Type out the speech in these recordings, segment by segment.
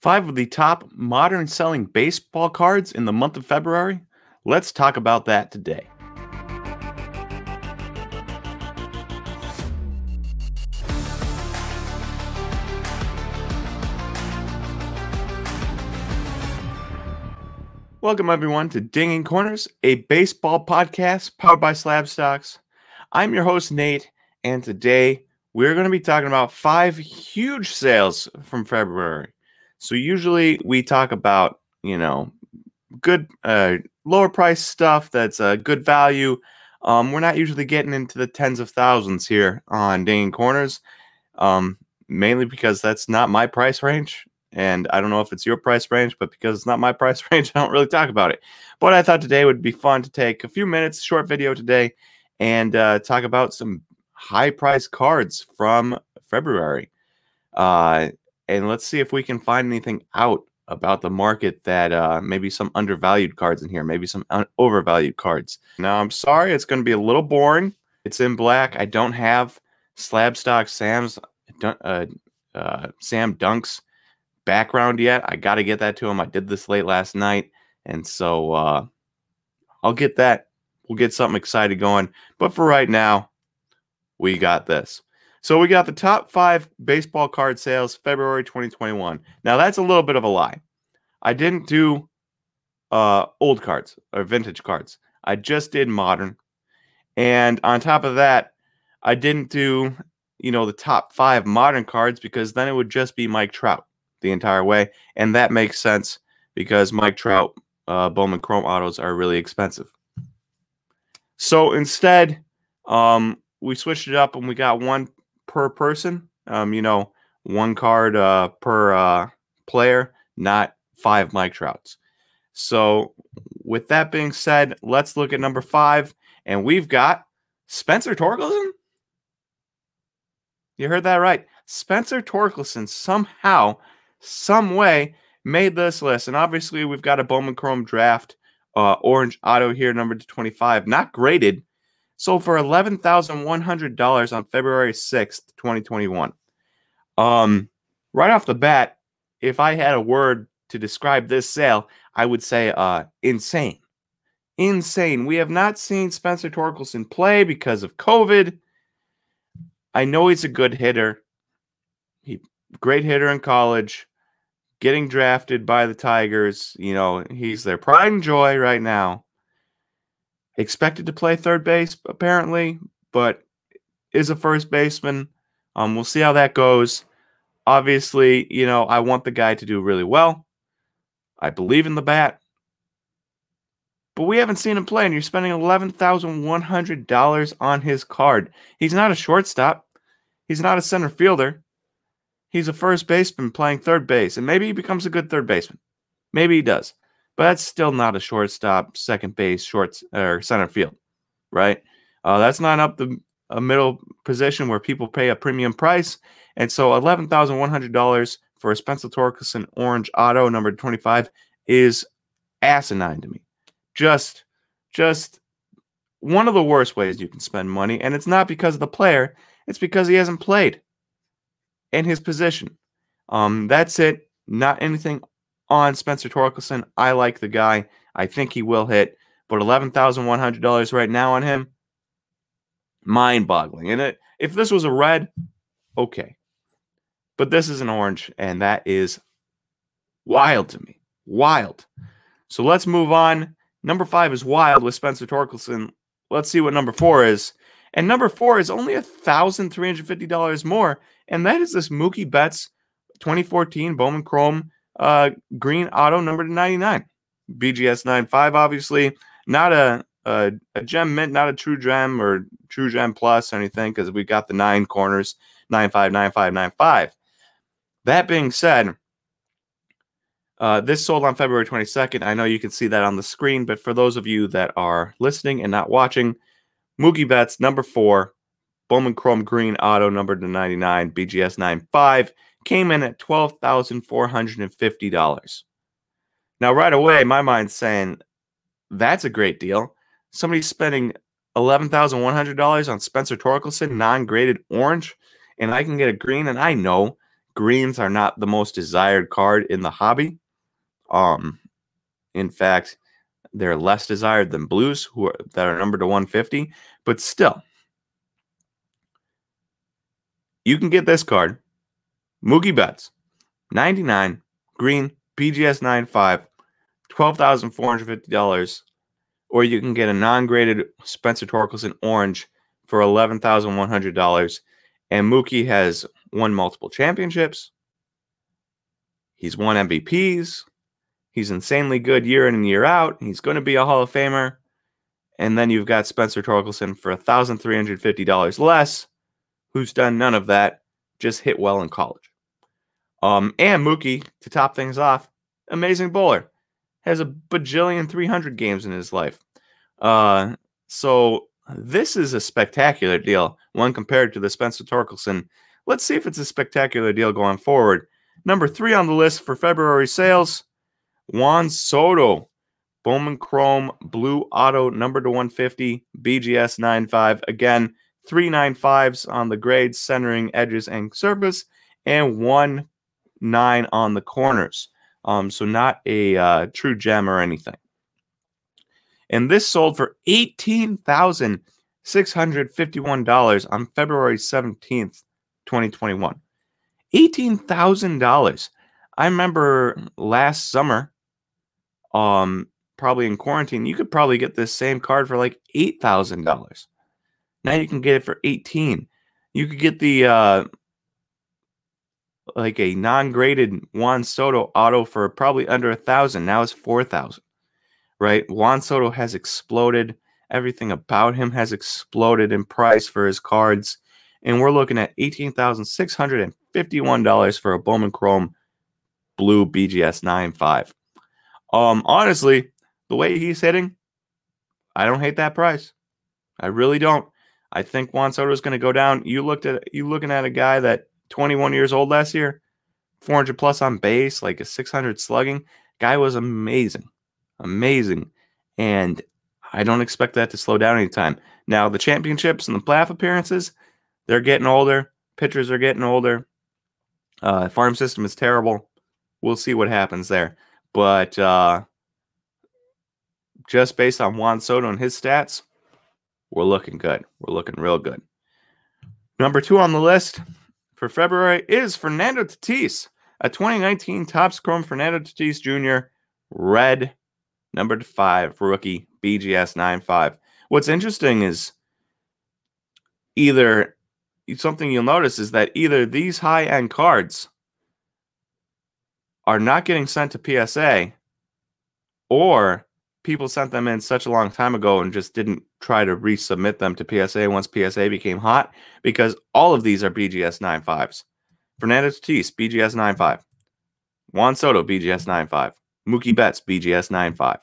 Five of the top modern selling baseball cards in the month of February. Let's talk about that today. Welcome, everyone, to Dinging Corners, a baseball podcast powered by Slabstox. I'm your host, Nate, and today we're going to be talking about five huge sales from February. So, usually we talk about, you know, good, uh, lower price stuff that's a uh, good value. Um, we're not usually getting into the tens of thousands here on Dinging Corners, um, mainly because that's not my price range. And I don't know if it's your price range, but because it's not my price range, I don't really talk about it. But I thought today would be fun to take a few minutes, short video today, and uh, talk about some high price cards from February. Uh, and let's see if we can find anything out about the market that uh, maybe some undervalued cards in here, maybe some un- overvalued cards. Now, I'm sorry, it's going to be a little boring. It's in black. I don't have slab stock Sam's uh, uh, Sam Dunks background yet. I got to get that to him. I did this late last night, and so uh, I'll get that. We'll get something excited going. But for right now, we got this. So we got the top five baseball card sales February 2021. Now that's a little bit of a lie. I didn't do uh, old cards or vintage cards. I just did modern. And on top of that, I didn't do, you know, the top five modern cards because then it would just be Mike Trout the entire way. And that makes sense because Mike Trout uh, Bowman Chrome autos are really expensive. So instead, um, we switched it up and we got one per person. Um, you know, one card uh, per uh, player, not five Mike Trouts. So, with that being said, let's look at number five, and we've got Spencer Torkelson. You heard that right. Spencer Torkelson somehow some way made this list. And obviously, we've got a Bowman Chrome draft uh, orange auto here, number to 25, not graded. Sold for $11,100 on February 6th, 2021. Um, right off the bat, if I had a word to describe this sale, I would say uh, insane. Insane. We have not seen Spencer Torkelson play because of COVID. I know he's a good hitter. He great hitter in college getting drafted by the Tigers. You know, he's their pride and joy right now. Expected to play third base, apparently, but is a first baseman. Um, we'll see how that goes. Obviously, you know, I want the guy to do really well. I believe in the bat. But we haven't seen him play, and you're spending $11,100 on his card. He's not a shortstop. He's not a center fielder. He's a first baseman playing third base, and maybe he becomes a good third baseman. Maybe he does, but that's still not a shortstop, second base, short or center field, right? Uh, that's not up the a middle position where people pay a premium price, and so eleven thousand one hundred dollars for a Spencer Torkelson orange auto number twenty five is asinine to me. Just, just one of the worst ways you can spend money, and it's not because of the player; it's because he hasn't played in his position. Um, that's it. Not anything on Spencer Torkelson. I like the guy. I think he will hit, but eleven thousand one hundred dollars right now on him, mind-boggling. And it, if this was a red, okay, but this is an orange, and that is wild to me. Wild. So let's move on. Number five is wild with Spencer Torkelson. Let's see what number four is. And number four is only $1,350 more. And that is this Mookie Betts 2014 Bowman Chrome uh, green auto number to 99. BGS 95, obviously. Not a, a, a gem mint, not a true gem or true gem plus or anything, because we got the nine corners 959595. That being said, uh, this sold on February 22nd. I know you can see that on the screen, but for those of you that are listening and not watching, Mookie Betts, number four, Bowman Chrome Green Auto, number to 99, BGS 95, came in at $12,450. Now, right away, my mind's saying that's a great deal. Somebody's spending $11,100 on Spencer Torkelson, non graded orange, and I can get a green. And I know greens are not the most desired card in the hobby. Um, in fact, they're less desired than blues, who are, that are numbered to 150. But still, you can get this card, Mookie Betts, 99, green, BGS 95, $12,450. Or you can get a non graded Spencer Torkelson orange for $11,100. And Mookie has won multiple championships. He's won MVPs. He's insanely good year in and year out. He's going to be a Hall of Famer. And then you've got Spencer Torkelson for $1,350 less, who's done none of that, just hit well in college. Um, and Mookie, to top things off, amazing bowler, has a bajillion 300 games in his life. Uh, so this is a spectacular deal when compared to the Spencer Torkelson. Let's see if it's a spectacular deal going forward. Number three on the list for February sales Juan Soto, Bowman Chrome Blue Auto, number to 150, BGS 95. Again, three nine fives on the grades, centering, edges, and surface, and one nine on the corners. Um, so not a uh, true gem or anything. And this sold for $18,651 on February 17th, 2021. $18,000. I remember last summer, um, probably in quarantine, you could probably get this same card for like $8,000. Now you can get it for 18. You could get the uh like a non-graded Juan Soto auto for probably under a thousand. Now it's four thousand right? Juan Soto has exploded. Everything about him has exploded in price for his cards. And we're looking at $18,651 for a Bowman Chrome Blue BGS 9.5. Um, honestly, the way he's hitting, I don't hate that price. I really don't. I think Juan Soto is going to go down. You looked at you looking at a guy that 21 years old last year, 400 plus on base, like a 600 slugging. Guy was amazing amazing. And I don't expect that to slow down anytime. Now, the championships and the playoff appearances, they're getting older. Pitchers are getting older. Uh, farm system is terrible. We'll see what happens there. But uh, just based on Juan Soto and his stats, we're looking good. We're looking real good. Number two on the list for February is Fernando Tatis, a 2019 Topps Chrome Fernando Tatis Jr. Red numbered five, rookie, BGS 95. What's interesting is either something you'll notice is that either these high end cards are not getting sent to PSA or people sent them in such a long time ago and just didn't try to resubmit them to PSA once PSA became hot because all of these are BGS 95s. Fernando Tatis, BGS 95. Juan Soto, BGS 95. Mookie Betts, BGS 95.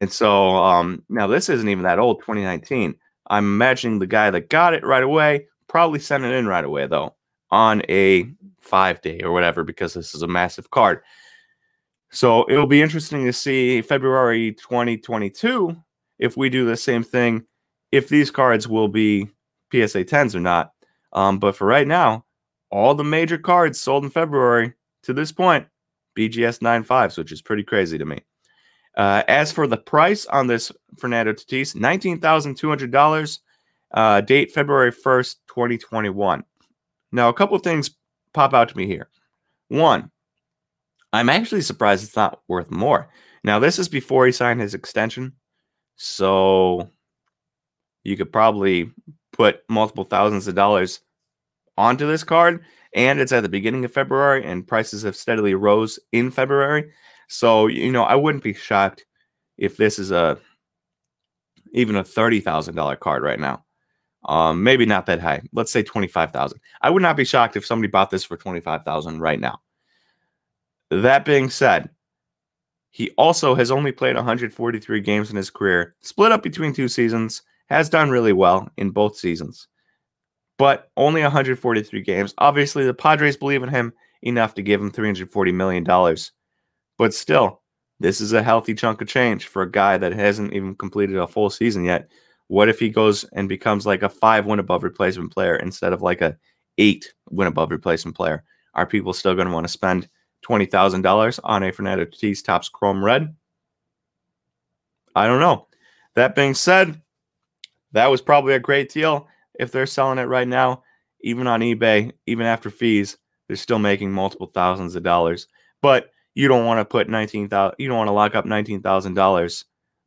And so um, now this isn't even that old, 2019. I'm imagining the guy that got it right away probably sent it in right away, though, on a five day or whatever, because this is a massive card. So it'll be interesting to see February 2022 if we do the same thing, if these cards will be PSA 10s or not. Um, but for right now, all the major cards sold in February to this point BGS 95s, which is pretty crazy to me. Uh, as for the price on this Fernando Tatis, $19,200, uh, date February 1st, 2021. Now, a couple of things pop out to me here. One, I'm actually surprised it's not worth more. Now, this is before he signed his extension. So you could probably put multiple thousands of dollars onto this card and it's at the beginning of February, and prices have steadily rose in February. So you know, I wouldn't be shocked if this is a even a thirty thousand dollar card right now. Um, maybe not that high. Let's say twenty five thousand. I would not be shocked if somebody bought this for twenty five thousand right now. That being said, he also has only played 143 games in his career, split up between two seasons, has done really well in both seasons but only 143 games. Obviously, the Padres believe in him enough to give him 340 million dollars. But still, this is a healthy chunk of change for a guy that hasn't even completed a full season yet. What if he goes and becomes like a five win above replacement player instead of like a eight win above replacement player? Are people still going to want to spend $20,000 on a Fernando Tatis Topps Chrome Red? I don't know. That being said, that was probably a great deal if they're selling it right now, even on eBay, even after fees, they're still making multiple thousands of dollars. But you don't want to put nineteen thousand. You don't want to lock up nineteen thousand dollars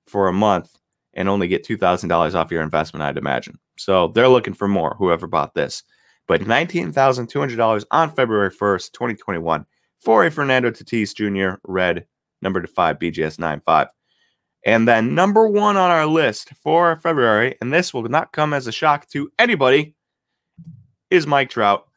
for a month and only get two thousand dollars off your investment. I'd imagine. So they're looking for more. Whoever bought this, but nineteen thousand two hundred dollars on February first, twenty twenty one, for a Fernando Tatis Jr. Red number to five BGS nine five. And then number one on our list for February, and this will not come as a shock to anybody, is Mike Trout.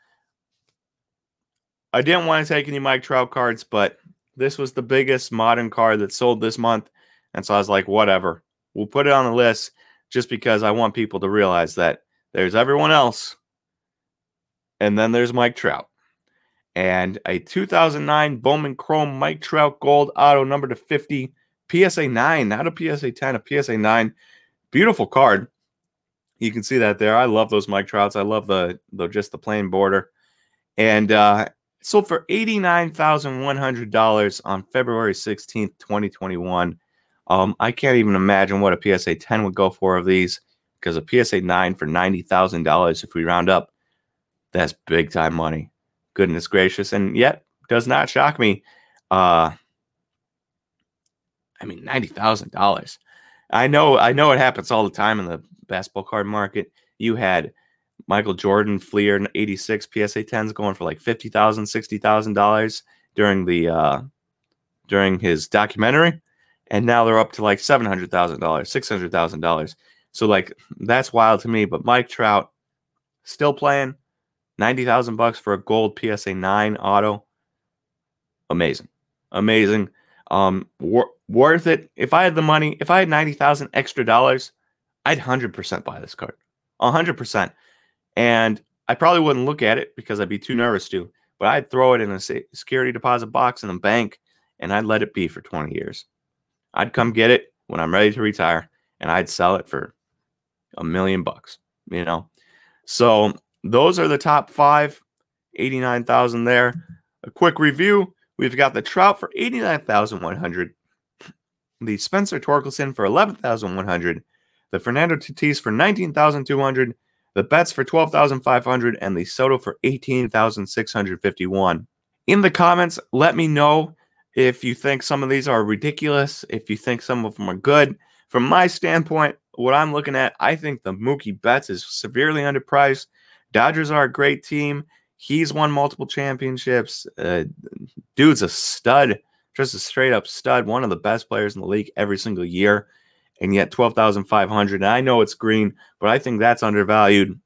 I didn't want to take any Mike Trout cards, but this was the biggest modern card that sold this month. And so I was like, whatever. We'll put it on the list just because I want people to realize that there's everyone else. And then there's Mike Trout. And a 2009 Bowman Chrome Mike Trout Gold Auto number to 50 PSA 9, not a PSA 10, a PSA 9. Beautiful card. You can see that there. I love those Mike Trouts. I love the, the just the plain border. And uh, sold for $89,100 on February 16th, 2021. Um, I can't even imagine what a PSA 10 would go for of these because a PSA 9 for $90,000, if we round up, that's big time money. Goodness gracious. And yet, does not shock me. Uh, I mean, ninety thousand dollars. I know, I know it happens all the time in the basketball card market. You had Michael Jordan Fleer 86 PSA 10s going for like $50,000, $60,000 during the uh during his documentary and now they're up to like $700,000, $600,000. So like that's wild to me, but Mike Trout still playing 90,000 bucks for a gold PSA 9 auto. Amazing. Amazing. Um wor- worth it. If I had the money, if I had 90,000 extra dollars, I'd 100% buy this card. 100%. And I probably wouldn't look at it because I'd be too nervous to, but I'd throw it in a security deposit box in a bank and I'd let it be for 20 years. I'd come get it when I'm ready to retire and I'd sell it for a million bucks, you know? So those are the top five, 89,000 there. A quick review. We've got the Trout for 89,100, the Spencer Torkelson for 11,100, the Fernando Tatis for 19,200, the Betts for 12,500, and the Soto for 18,651. In the comments, let me know if you think some of these are ridiculous, if you think some of them are good. From my standpoint, what I'm looking at, I think the Mookie Betts is severely underpriced. Dodgers are a great team. He's won multiple championships. Uh, dude's a stud, just a straight up stud, one of the best players in the league every single year and yet 12,500. And I know it's green, but I think that's undervalued,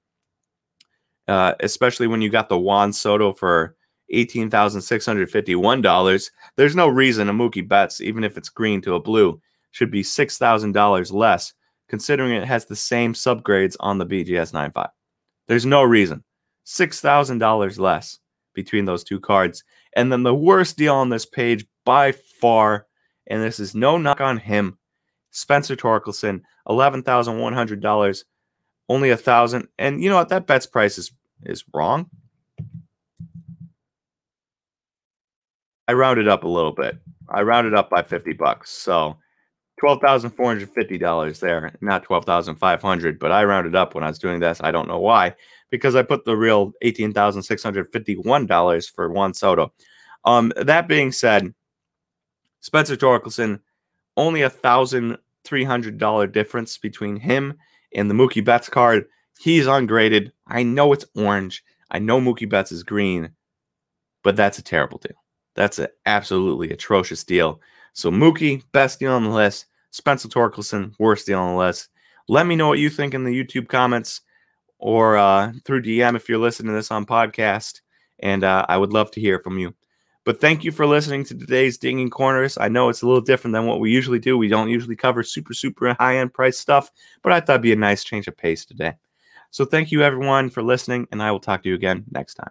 uh, especially when you got the Juan Soto for $18,651. There's no reason a Mookie Betts, even if it's green to a blue, should be $6,000 less, considering it has the same subgrades on the BGS 95. There's no reason. $6,000 less between those two cards. And then the worst deal on this page by far, and this is no knock on him, Spencer Torkelson, eleven thousand one hundred dollars, only a thousand. And you know what? That Betts' price is is wrong. I rounded up a little bit. I rounded up by fifty bucks, so twelve thousand four hundred fifty dollars there, not twelve thousand five hundred. But I rounded up when I was doing this. I don't know why, because I put the real eighteen thousand six hundred fifty-one dollars for Juan Soto. Um, that being said, Spencer Torkelson only a thousand $300 difference between him and the Mookie Betts card. He's ungraded. I know it's orange. I know Mookie Betts is green, but that's a terrible deal. That's an absolutely atrocious deal. So Mookie, best deal on the list. Spencer Torkelson, worst deal on the list. Let me know what you think in the YouTube comments or uh, through DM if you're listening to this on podcast. And uh, I would love to hear from you. But thank you for listening to today's Dinging Corners. I know it's a little different than what we usually do. We don't usually cover super, super high end price stuff, but I thought it'd be a nice change of pace today. So thank you everyone for listening, and I will talk to you again next time.